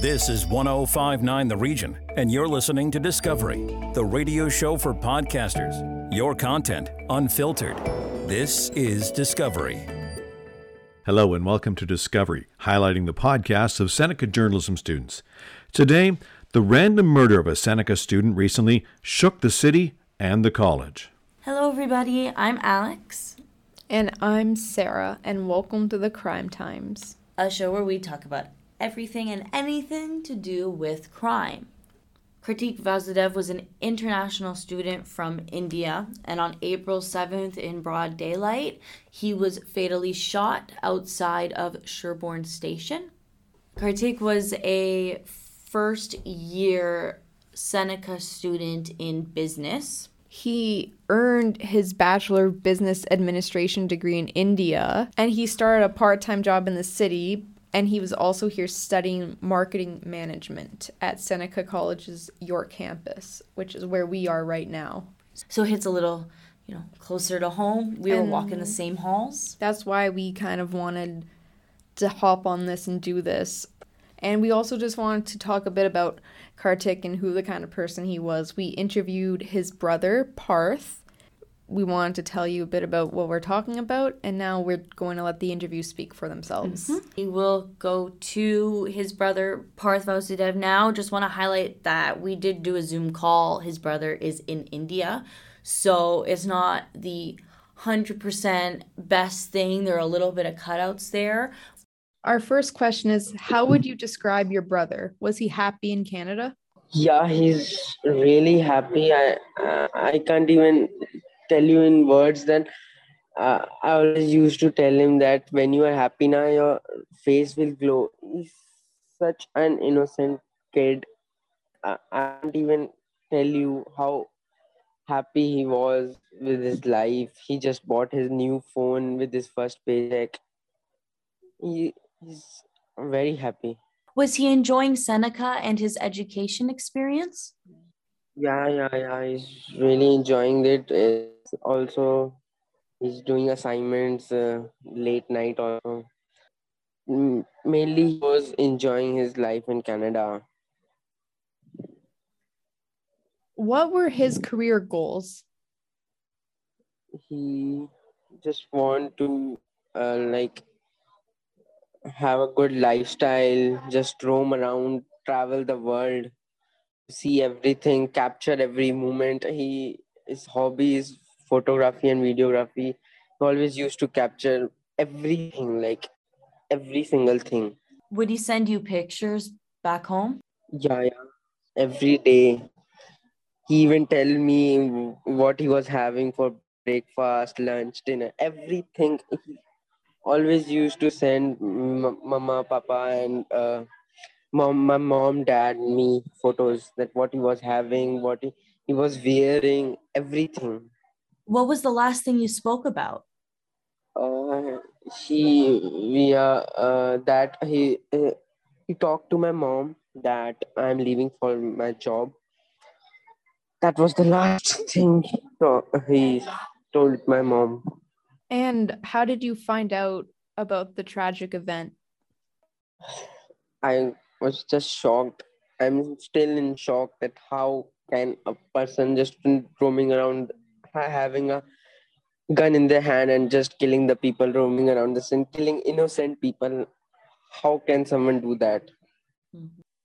This is 1059 The Region, and you're listening to Discovery, the radio show for podcasters. Your content unfiltered. This is Discovery. Hello, and welcome to Discovery, highlighting the podcasts of Seneca journalism students. Today, the random murder of a Seneca student recently shook the city and the college. Hello, everybody. I'm Alex, And I'm Sarah, and welcome to the Crime Times. a show where we talk about everything and anything to do with crime. Kartik Vasudev was an international student from India, and on April 7th, in broad daylight, he was fatally shot outside of Sherbourne Station. Kartik was a first year Seneca student in business. He earned his Bachelor of Business Administration degree in India, and he started a part time job in the city. And he was also here studying marketing management at Seneca College's York campus, which is where we are right now. So it hits a little, you know, closer to home. We were walking the same halls. That's why we kind of wanted to hop on this and do this. And we also just wanted to talk a bit about Kartik and who the kind of person he was. We interviewed his brother, Parth. We wanted to tell you a bit about what we're talking about, and now we're going to let the interview speak for themselves. We will go to his brother Parth Vasudev now. Just want to highlight that we did do a Zoom call. His brother is in India, so it's not the 100% best thing. There are a little bit of cutouts there. Our first question is How would you describe your brother? Was he happy in Canada? Yeah, he's really happy. I uh, I can't even tell you in words that uh, I always used to tell him that when you are happy now, your face will glow. He's such an innocent kid. I, I can't even tell you how happy he was with his life. He just bought his new phone with his first paycheck. He, he's very happy. Was he enjoying Seneca and his education experience? Yeah, yeah, yeah. He's really enjoying it. Also, he's doing assignments uh, late night also. Mainly, he was enjoying his life in Canada. What were his career goals? He just want to uh, like have a good lifestyle, just roam around, travel the world, see everything, capture every moment. He his hobby is photography and videography. He always used to capture everything, like every single thing. Would he send you pictures back home? Yeah, yeah. Every day. He even tell me what he was having for breakfast, lunch, dinner, everything. He always used to send m- mama, papa, and uh, mom, my mom, dad, me photos that what he was having, what he, he was wearing, everything. What was the last thing you spoke about? Uh, he we uh, uh that he uh, he talked to my mom that I'm leaving for my job. That was the last thing he, he told my mom. And how did you find out about the tragic event? I was just shocked. I'm still in shock that how can a person just been roaming around ha- having a gun in their hand and just killing the people roaming around the scene, killing innocent people. How can someone do that?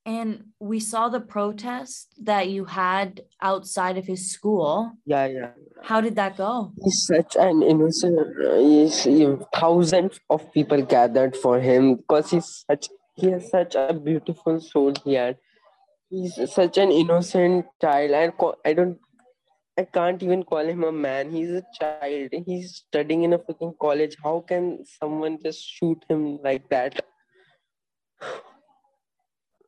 And we saw the protest that you had outside of his school. Yeah, yeah. How did that go? He's such an innocent. uh, thousands of people gathered for him because he's such. He has such a beautiful soul. He had. He's such an innocent child. Co- I don't. I can't even call him a man. He's a child. He's studying in a freaking college. How can someone just shoot him like that?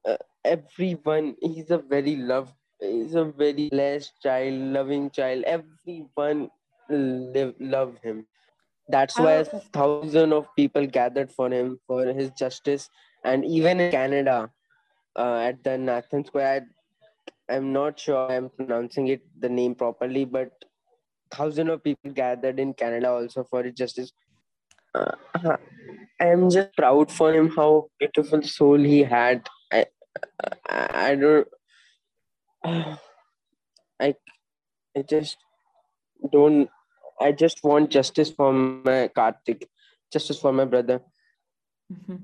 Uh, everyone. He's a very loved. He's a very blessed child, loving child. Everyone live, love him. That's why How- thousands of people gathered for him for his justice, and even in Canada, uh, at the Nathan Square, I'm not sure I'm pronouncing it the name properly, but thousands of people gathered in Canada also for justice. Uh, I am just proud for him how beautiful soul he had. I, I, I don't. I I just don't. I just want justice for my Kartik, justice for my brother. Mm-hmm.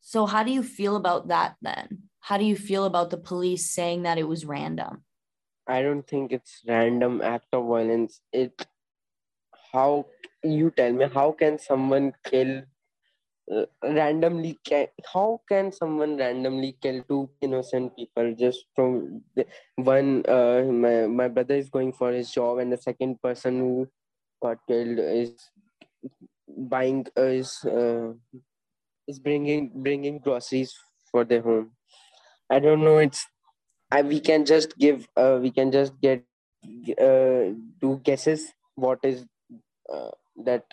So, how do you feel about that then? How do you feel about the police saying that it was random? I don't think it's random act of violence. It how you tell me how can someone kill uh, randomly can, how can someone randomly kill two innocent people just from the, one uh, my, my brother is going for his job and the second person who got killed is buying uh, is uh, is bringing bringing groceries for their home i don't know it's I, we can just give uh, we can just get uh, do guesses what is uh, that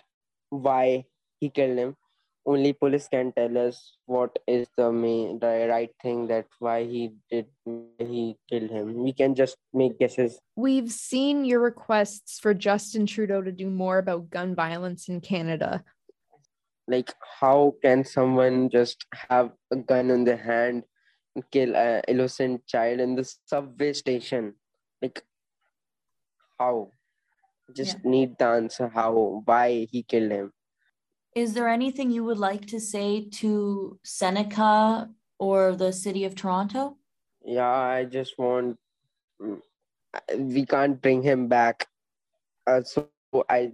why he killed him. Only police can tell us what is the main the right thing that why he did he killed him. We can just make guesses. We've seen your requests for justin trudeau to do more about gun violence in canada. Like how can someone just have a gun in their hand and kill an innocent child in the subway station. Like how? Just yeah. need the answer how? Why he killed him? Is there anything you would like to say to seneca or the city of toronto? Yeah i just want mm, we can't bring him back. Uh, so i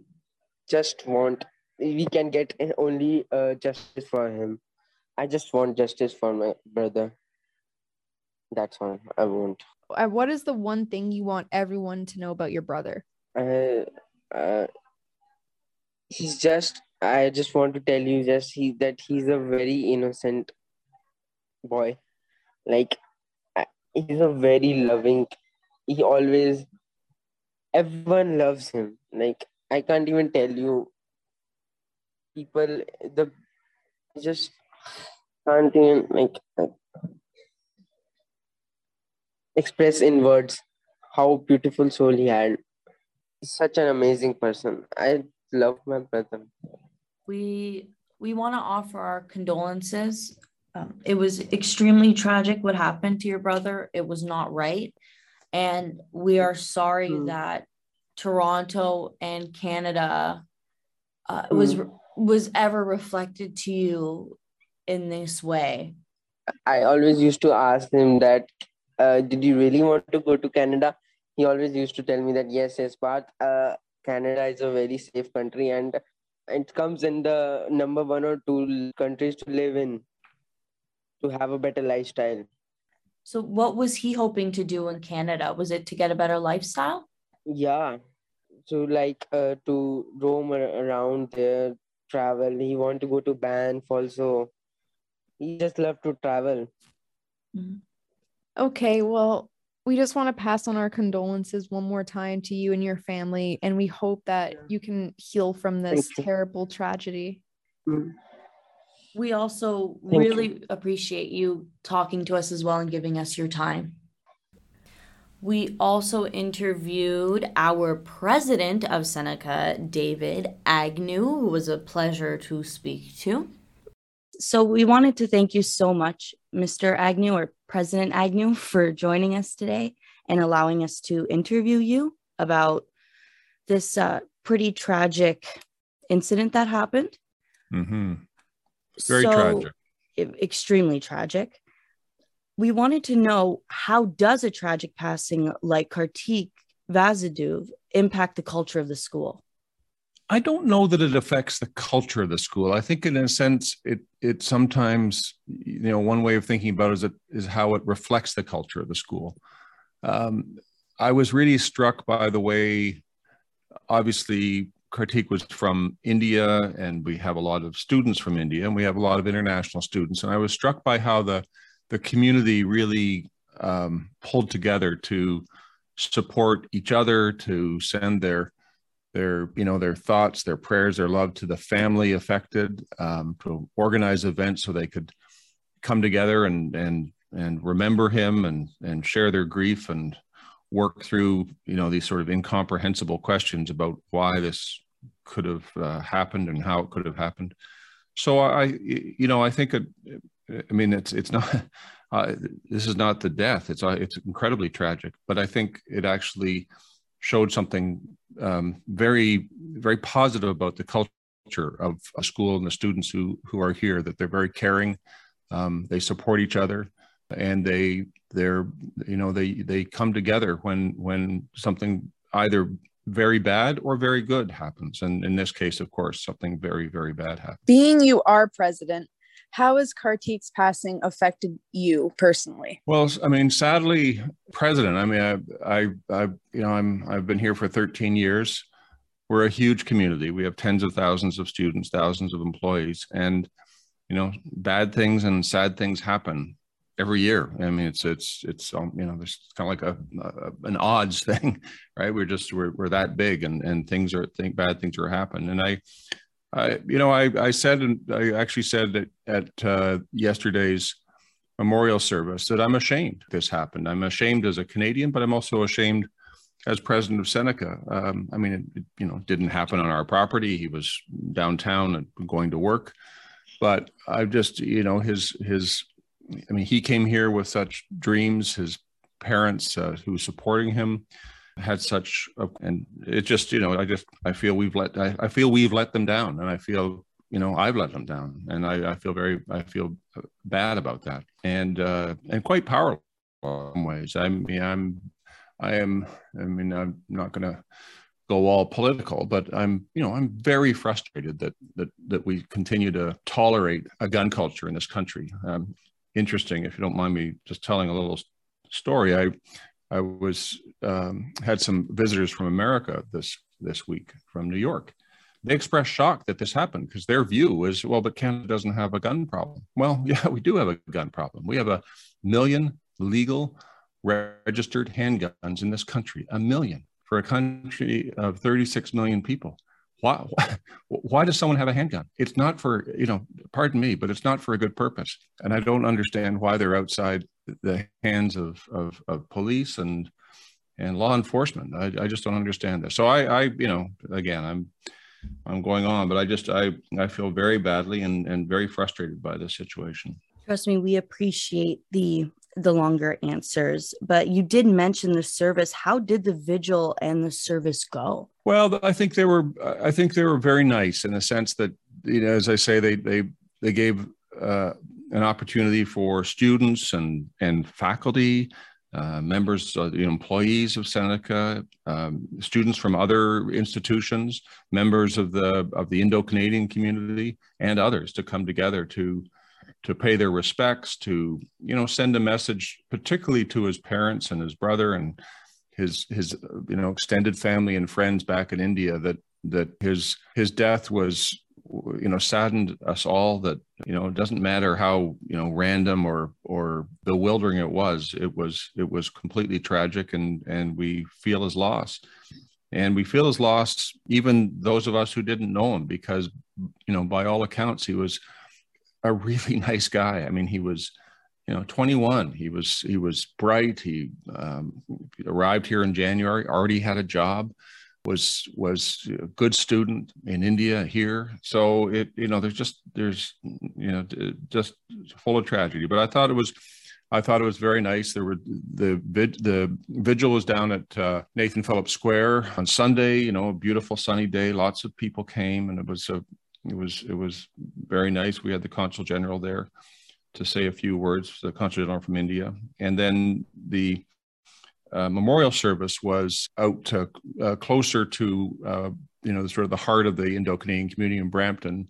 just want we can get only uh, justice for him. I just want justice for my brother that's all i want uh, what is the one thing you want everyone to know about your brother? Uh, uh, he's just i just want to tell you just he that he's a very innocent boy. Like he's a very loving he always everyone loves him. Like i can't even tell you people the just can't even like, like express in words how beautiful soul he had such an amazing person. I love my brother. We we want to offer our condolences. Um, it was extremely tragic what happened to your brother. It was not right, and we are sorry mm. that Toronto and Canada uh, mm. was was ever reflected to you in this way. I always used to ask him that, uh, did you really want to go to Canada? he always used to tell me that yes, yes, but uh, Canada is a very safe country and it comes in the number one or two countries to live in to have a better lifestyle. So, what was he hoping to do in Canada? Was it to get a better lifestyle? Yeah, so like uh, to roam around there, travel. He wanted to go to Banff also. He just loved to travel. Mm-hmm. Okay, well, we just want to pass on our condolences one more time to you and your family and we hope that you can heal from this terrible tragedy mm-hmm. we also Thank really you. appreciate you talking to us as well and giving us your time we also interviewed our president of Seneca, David Agnew, who was a pleasure to speak to. So, we wanted to thank you so much, Mr. Agnew, or President Agnew, for joining us today and allowing us to interview you about this uh, pretty tragic incident that happened. Mm-hmm. Very so, tragic. Extremely tragic. We wanted to know how does a tragic passing like Kartik Vasudev impact the culture of the school? I don't know that it affects the culture of the school. I think, in a sense, it it sometimes, you know, one way of thinking about it is, it, is how it reflects the culture of the school. Um, I was really struck by the way, obviously, Kartik was from India, and we have a lot of students from India, and we have a lot of international students. And I was struck by how the the community really um, pulled together to support each other, to send their their you know their thoughts their prayers their love to the family affected um, to organize events so they could come together and and and remember him and and share their grief and work through you know these sort of incomprehensible questions about why this could have uh, happened and how it could have happened so i you know i think it, i mean it's it's not uh, this is not the death. It's uh, it's incredibly tragic, but I think it actually showed something um, very very positive about the culture of a school and the students who who are here. That they're very caring, um, they support each other, and they they're you know they they come together when when something either very bad or very good happens. And in this case, of course, something very, very bad happened. Being you are president, how has Kartik's passing affected you personally? Well, I mean, sadly, president. I mean, I, I, I, you know, I'm I've been here for 13 years. We're a huge community. We have tens of thousands of students, thousands of employees, and you know, bad things and sad things happen every year. I mean, it's it's it's um, you know, there's kind of like a, a, an odds thing, right? We're just we're, we're that big, and and things are think bad things are happening. And I I, you know, I, I said, and I actually said at uh, yesterday's memorial service that I'm ashamed this happened. I'm ashamed as a Canadian, but I'm also ashamed as president of Seneca. Um, I mean, it, it, you know, didn't happen on our property. He was downtown and going to work, but I just, you know, his his. I mean, he came here with such dreams. His parents, uh, who was supporting him, had such a, and it just you know i just i feel we've let I, I, feel we've let them down and i feel you know i've let them down and i, I feel very i feel bad about that. And uh and quite powerful in ways. I mean i'm i am i mean i'm not gonna go all political but i'm you know i'm very frustrated that that that we continue to tolerate a gun culture in this country. Um interesting if you don't mind me just telling a little story i I was um, had some visitors from America this this week from New York. They expressed shock that this happened because their view was, well, but Canada doesn't have a gun problem. Well, yeah, we do have a gun problem. We have a million legal registered handguns in this country, a million for a country of 36 million people. Why, why, why does someone have a handgun? It's not for, you know, pardon me, but it's not for a good purpose. And I don't understand why they're outside the hands of, of, of police and and law enforcement. I, I just don't understand this. So I, I, you know, again, I'm I'm going on, but I just I I feel very badly and and very frustrated by this situation. Trust me, we appreciate the the longer answers, but you did mention the service. How did the vigil and the service go? Well, I think they were I think they were very nice in the sense that you know, as I say, they they they gave uh, an opportunity for students and, and faculty, uh, members, uh, the employees of Seneca, um, students from other institutions, members of the of the Indo-Canadian community, and others to come together to to pay their respects, to you know send a message, particularly to his parents and his brother and his his you know extended family and friends back in India that that his his death was you know saddened us all that you know it doesn't matter how you know random or or bewildering it was it was it was completely tragic and and we feel his loss and we feel his loss even those of us who didn't know him because you know by all accounts he was a really nice guy. I mean he was you know 21 he was he was bright. He um, arrived here in january already had a job was was a good student in India here. So it you know there's just there's you know just full of tragedy. But I thought it was I thought it was very nice. There were the vid, the vigil was down at uh, Nathan Phillips Square on Sunday. You know, a beautiful sunny day. Lots of people came, and it was a it was it was very nice. We had the consul general there to say a few words. The consul general from India, and then the uh, memorial service was out to, uh, closer to uh, you know sort of the heart of the Indo-Canadian community in Brampton,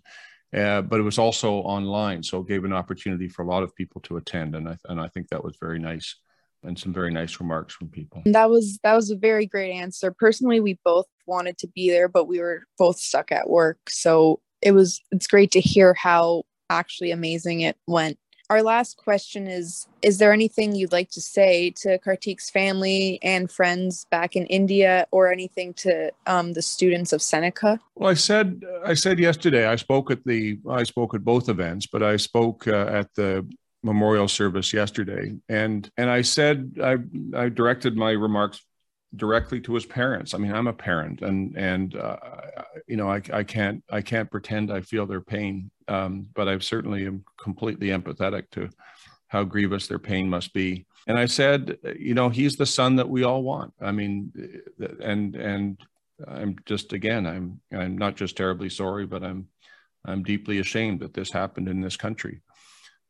uh, but it was also online, so it gave an opportunity for a lot of people to attend, and I and I think that was very nice, and some very nice remarks from people. That was that was a very great answer. Personally, we both wanted to be there, but we were both stuck at work, so it was it's great to hear how actually amazing it went our last question is Is there anything you'd like to say to Kartik's family and friends back in India or anything to um, the students of Seneca? Well, I said, I said yesterday, I spoke at the, I spoke at both events, but I spoke uh, at the memorial service yesterday. And, and I said, I, I directed my remarks directly to his parents. I mean, I'm a parent, and and uh, you know, I, I can't I can't pretend I feel their pain, um, but I certainly am completely empathetic to how grievous their pain must be. And I said, you know, he's the son that we all want. I mean, and and I'm just again, I'm I'm not just terribly sorry, but I'm I'm deeply ashamed that this happened in this country.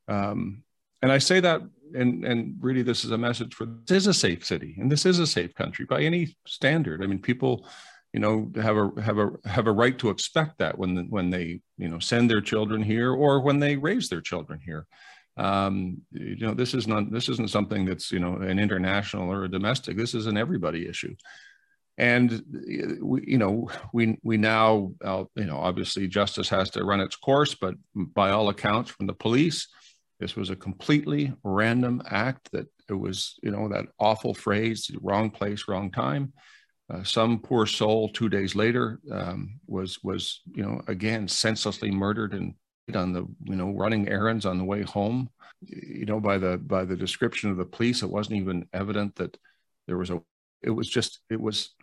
Um, and I say that, and and really, this is a message for this is a safe city, and this is a safe country by any standard. I mean, people, you know, have a have a have a right to expect that when when they you know send their children here or when they raise their children here. Um, you know, this is not this isn't something that's you know an international or a domestic. This is an everybody issue and we, you know we we now uh, you know obviously justice has to run its course but by all accounts from the police this was a completely random act that it was you know that awful phrase wrong place wrong time uh, some poor soul two days later um, was was you know again senselessly murdered and on the you know running errands on the way home you know by the by the description of the police it wasn't even evident that there was a it was just it was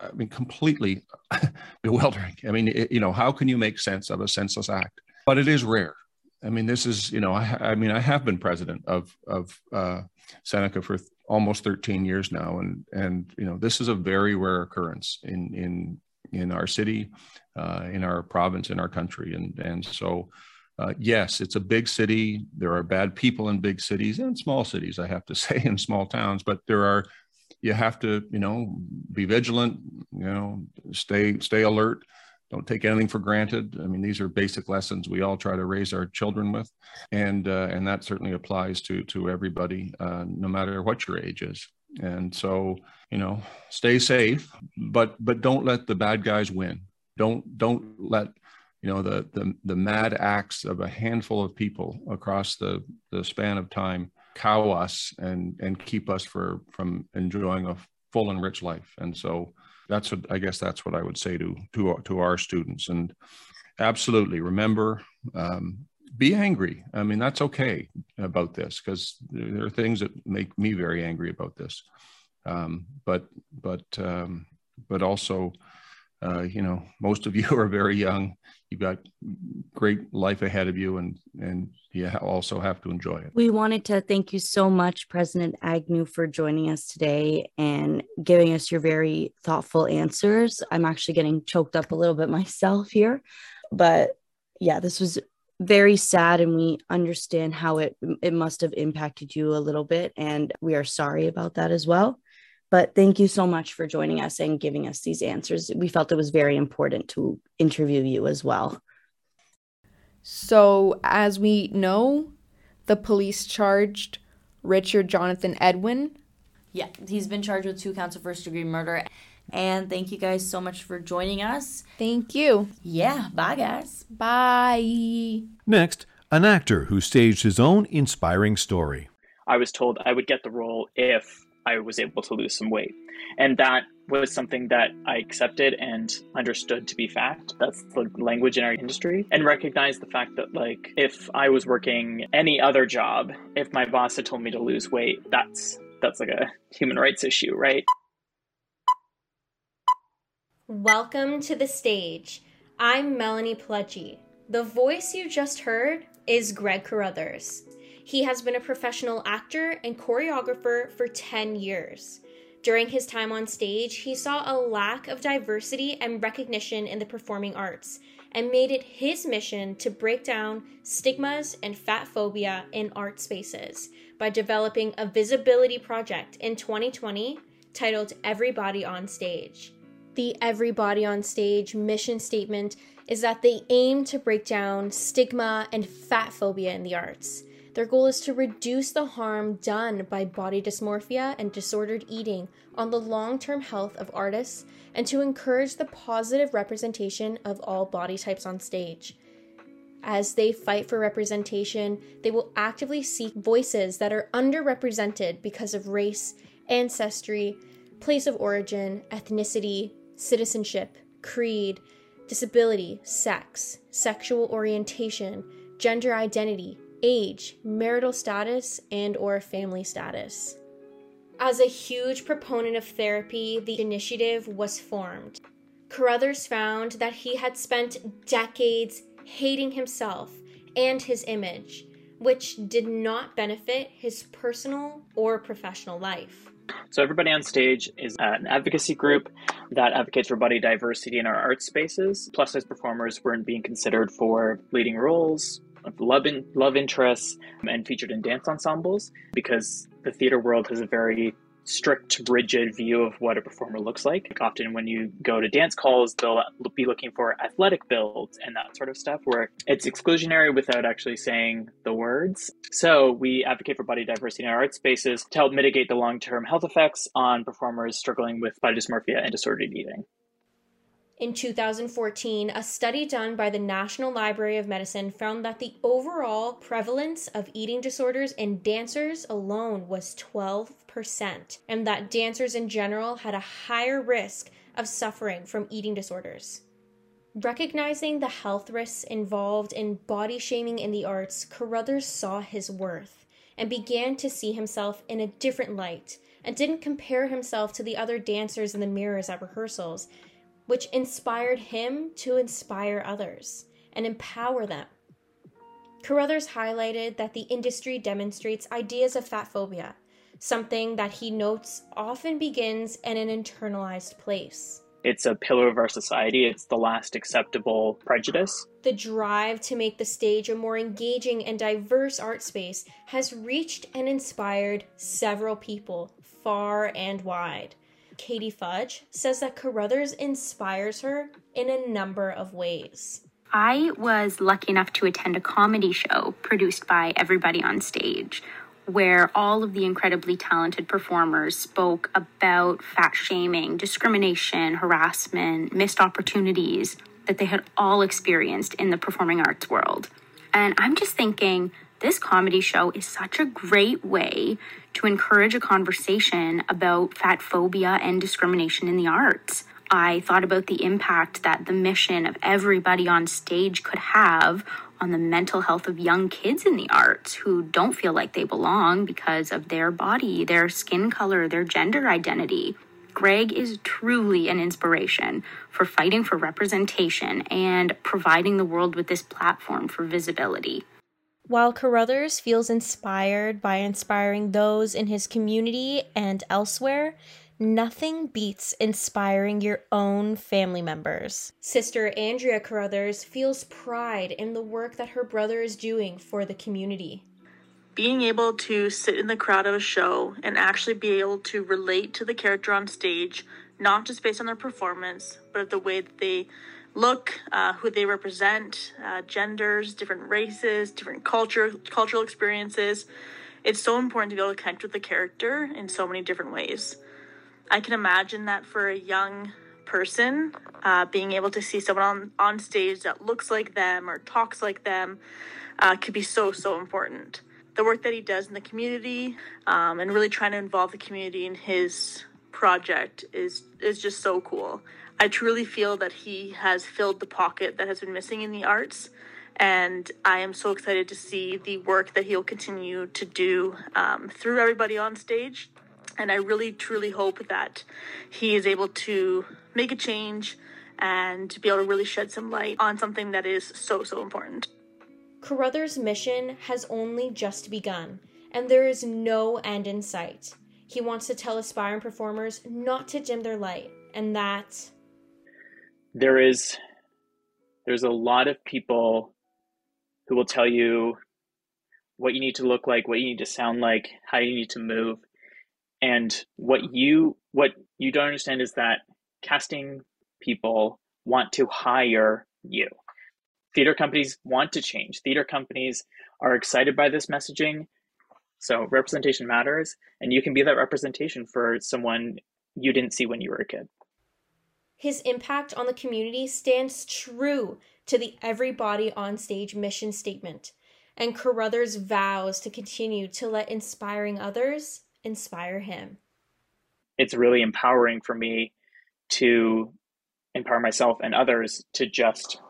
I mean, completely bewildering. I mean, it, you know, how can you make sense of a senseless act? But it is rare. I mean, this is, you know, I, I mean, I have been president of of uh, Seneca for almost 13 years now, and and you know, this is a very rare occurrence in in in our city, uh, in our province, in our country, and and so. Uh, yes, it's a big city. There are bad people in big cities and small cities, I have to say, in small towns, but there are you have to you know be vigilant you know stay stay alert don't take anything for granted. I mean these are basic lessons we all try to raise our children with. And uh, and that certainly applies to to everybody uh, no matter what your age is. And so you know stay safe but but don't let the bad guys win. Don't don't let you know the the, the mad acts of a handful of people across the the span of time cow us and and keep us for from enjoying a full and rich life. And so that's what i guess that's what i would say to to to our students. And absolutely remember um, be angry. I mean that's okay about this because there are things that make me very angry about this. Um, but but um, but also uh, you know most of you are very young. You've got great life ahead of you and and you also have to enjoy it. We wanted to thank you so much president agnew for joining us today and giving us your very thoughtful answers. I'm actually getting choked up a little bit myself here but yeah this was very sad and we understand how it it must have impacted you a little bit and we are sorry about that as well but thank you so much for joining us and giving us these answers. We felt it was very important to interview you as well. So, as we know, the police charged Richard Jonathan Edwin. Yeah, he's been charged with two counts of first degree murder. And thank you guys so much for joining us. Thank you. Yeah, bye, guys. Bye. Next, an actor who staged his own inspiring story. I was told I would get the role if I was able to lose some weight. And that was something that I accepted and understood to be fact. That's the language in our industry. And recognized the fact that, like, if I was working any other job, if my boss had told me to lose weight, that's that's like a human rights issue, right? Welcome to the stage. I'm Melanie Pileggi. The voice you just heard is Greg Carruthers. He has been a professional actor and choreographer for 10 years. During his time on stage, he saw a lack of diversity and recognition in the performing arts and made it his mission to break down stigmas and fat phobia in art spaces by developing a visibility project in 2020 titled Everybody on Stage. The Everybody on Stage mission statement is that they aim to break down stigma and fat phobia in the arts. Their goal is to reduce the harm done by body dysmorphia and disordered eating on the long term health of artists and to encourage the positive representation of all body types on stage. As they fight for representation, they will actively seek voices that are underrepresented because of race, ancestry, place of origin, ethnicity, citizenship, creed, disability, sex, sexual orientation, gender identity, age, marital status, and or family status. As a huge proponent of therapy, the initiative was formed. Carruthers found that he had spent decades hating himself and his image, which did not benefit his personal or professional life. So, Everybody on Stage is an advocacy group that advocates for body diversity in our art spaces. Plus size performers weren't being considered for leading roles, love, in, love interests, and featured in dance ensembles because the theater world has a very strict, rigid view of what a performer looks like. Often, when you go to dance calls, they'll be looking for athletic builds and that sort of stuff, where it's exclusionary without actually saying the words. So, we advocate for body diversity in our art spaces to help mitigate the long term health effects on performers struggling with body dysmorphia and disordered eating. In 2014, a study done by the National Library of Medicine found that the overall prevalence of eating disorders in dancers alone was 12%, and that dancers in general had a higher risk of suffering from eating disorders. Recognizing the health risks involved in body shaming in the arts, Carruthers saw his worth and began to see himself in a different light and didn't compare himself to the other dancers in the mirrors at rehearsals which inspired him to inspire others and empower them. Carruthers highlighted that the industry demonstrates ideas of fat phobia, something that he notes often begins in an internalized place. It's a pillar of our society. It's the last acceptable prejudice. The drive to make the stage a more engaging and diverse art space has reached and inspired several people far and wide. Katie Fudge says that Carruthers inspires her in a number of ways. I was lucky enough to attend a comedy show produced by Everybody on Stage, where all of the incredibly talented performers spoke about fat shaming, discrimination, harassment, missed opportunities that they had all experienced in the performing arts world. And I'm just thinking, this comedy show is such a great way to encourage a conversation about fat phobia and discrimination in the arts. I thought about the impact that the mission of everybody on stage could have on the mental health of young kids in the arts who don't feel like they belong because of their body, their skin color, their gender identity. Greg is truly an inspiration for fighting for representation and providing the world with this platform for visibility. While Carruthers feels inspired by inspiring those in his community and elsewhere, nothing beats inspiring your own family members. Sister Andrea Carruthers feels pride in the work that her brother is doing for the community. Being able to sit in the crowd of a show and actually be able to relate to the character on stage, not just based on their performance, but the way that they look, uh, who they represent, uh, genders, different races, different culture, cultural experiences. It's so important to be able to connect with the character in so many different ways. I can imagine that for a young person, uh, being able to see someone on, on stage that looks like them or talks like them uh, could be so, so important. The work that he does in the community um, and really trying to involve the community in his project is is just so cool. I truly feel that he has filled the pocket that has been missing in the arts. And I am so excited to see the work that he'll continue to do um, through everybody on stage. And I really, truly hope that he is able to make a change and be able to really shed some light on something that is so, so important. Carruthers' mission has only just begun, and there is no end in sight. He wants to tell aspiring performers not to dim their light, and that there is there's a lot of people who will tell you what you need to look like, what you need to sound like, how you need to move. And what you what you don't understand is that casting people want to hire you. Theater companies want to change. Theater companies are excited by this messaging. So representation matters and you can be that representation for someone you didn't see when you were a kid. His impact on the community stands true to the Everybody on Stage mission statement, and Carruthers vows to continue to let inspiring others inspire him. It's really empowering for me to empower myself and others to just,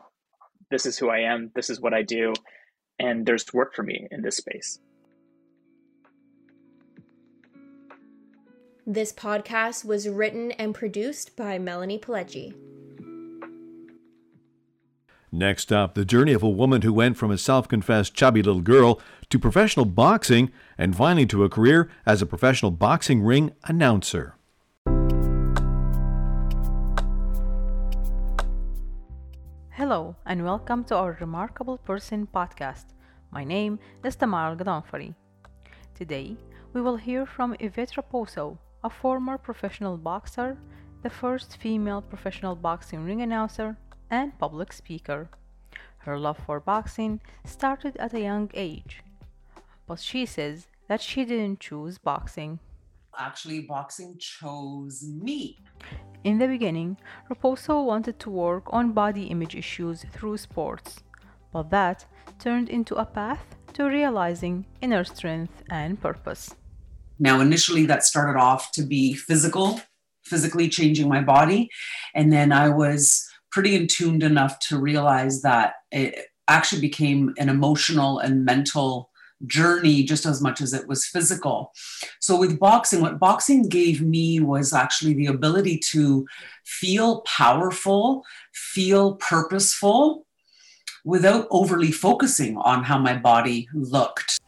this is who I am, this is what I do, and there's work for me in this space. This podcast was written and produced by Melanie Pileggi. Next up, the journey of a woman who went from a self confessed chubby little girl to professional boxing and finally to a career as a professional boxing ring announcer. Hello, and welcome to our Remarkable Person podcast. My name is Tamar Gadonfari. Today, we will hear from Yvette Raposo, a former professional boxer, the first female professional boxing ring announcer, and public speaker. Her love for boxing started at a young age, but she says that she didn't choose boxing. Actually, boxing chose me. In the beginning, Raposo wanted to work on body image issues through sports, but that turned into a path to realizing inner strength and purpose. Now, initially, that started off to be physical, physically changing my body. And then I was pretty in tuned enough to realize that it actually became an emotional and mental journey just as much as it was physical. So, with boxing, what boxing gave me was actually the ability to feel powerful, feel purposeful without overly focusing on how my body looked.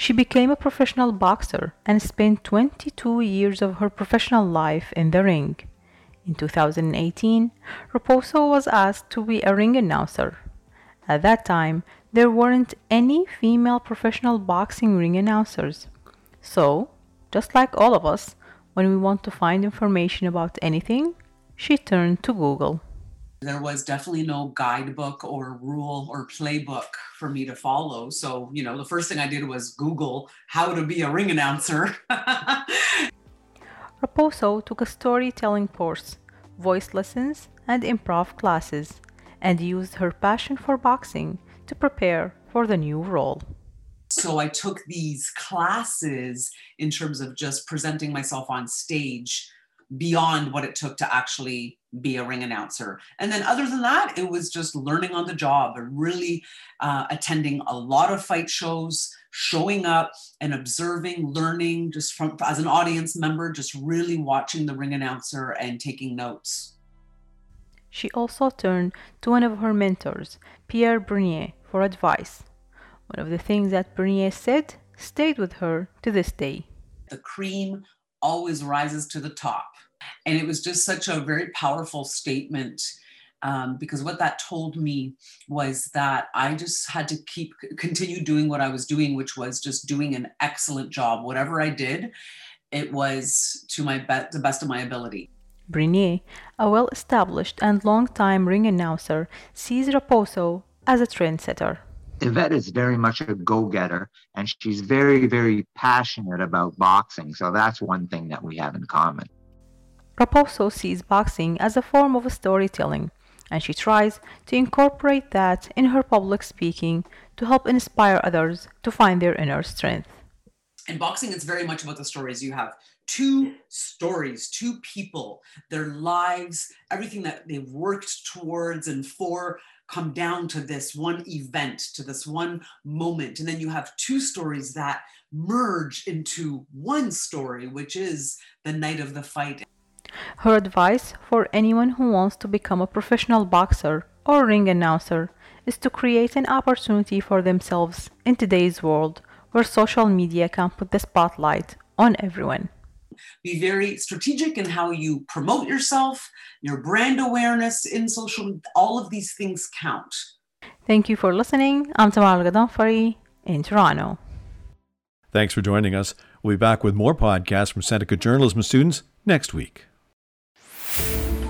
She became a professional boxer and spent 22 years of her professional life in the ring. In 2018, Raposo was asked to be a ring announcer. At that time, there weren't any female professional boxing ring announcers. So, just like all of us, when we want to find information about anything, she turned to Google. There was definitely no guidebook or rule or playbook for me to follow. So, you know, the first thing I did was Google how to be a ring announcer. Raposo took a storytelling course, voice lessons, and improv classes, and used her passion for boxing to prepare for the new role. So I took these classes in terms of just presenting myself on stage beyond what it took to actually be a ring announcer. And then, other than that, it was just learning on the job and really uh, attending a lot of fight shows, showing up and observing, learning just from as an audience member, just really watching the ring announcer and taking notes. She also turned to one of her mentors, Pierre Bernier, for advice. One of the things that Bernier said stayed with her to this day. The cream always rises to the top. And it was just such a very powerful statement um, because what that told me was that I just had to keep continue doing what I was doing, which was just doing an excellent job. Whatever I did, it was to my be- the best of my ability. Bernier, a well established and long time ring announcer, sees Raposo as a trendsetter. Yvette is very much a go getter and she's very, very passionate about boxing. So that's one thing that we have in common. Raposo sees boxing as a form of storytelling, and she tries to incorporate that in her public speaking to help inspire others to find their inner strength. In boxing, it's very much about the stories. You have two stories, two people, their lives, everything that they've worked towards and for come down to this one event, to this one moment. And then you have two stories that merge into one story, which is the night of the fight. Her advice for anyone who wants to become a professional boxer or ring announcer is to create an opportunity for themselves in today's world where social media can put the spotlight on everyone. Be very strategic in how you promote yourself, your brand awareness in social, all of these things count. Thank you for listening. I'm Tamara Gadonfari in Toronto. Thanks for joining us. We'll be back with more podcasts from Seneca journalism students next week.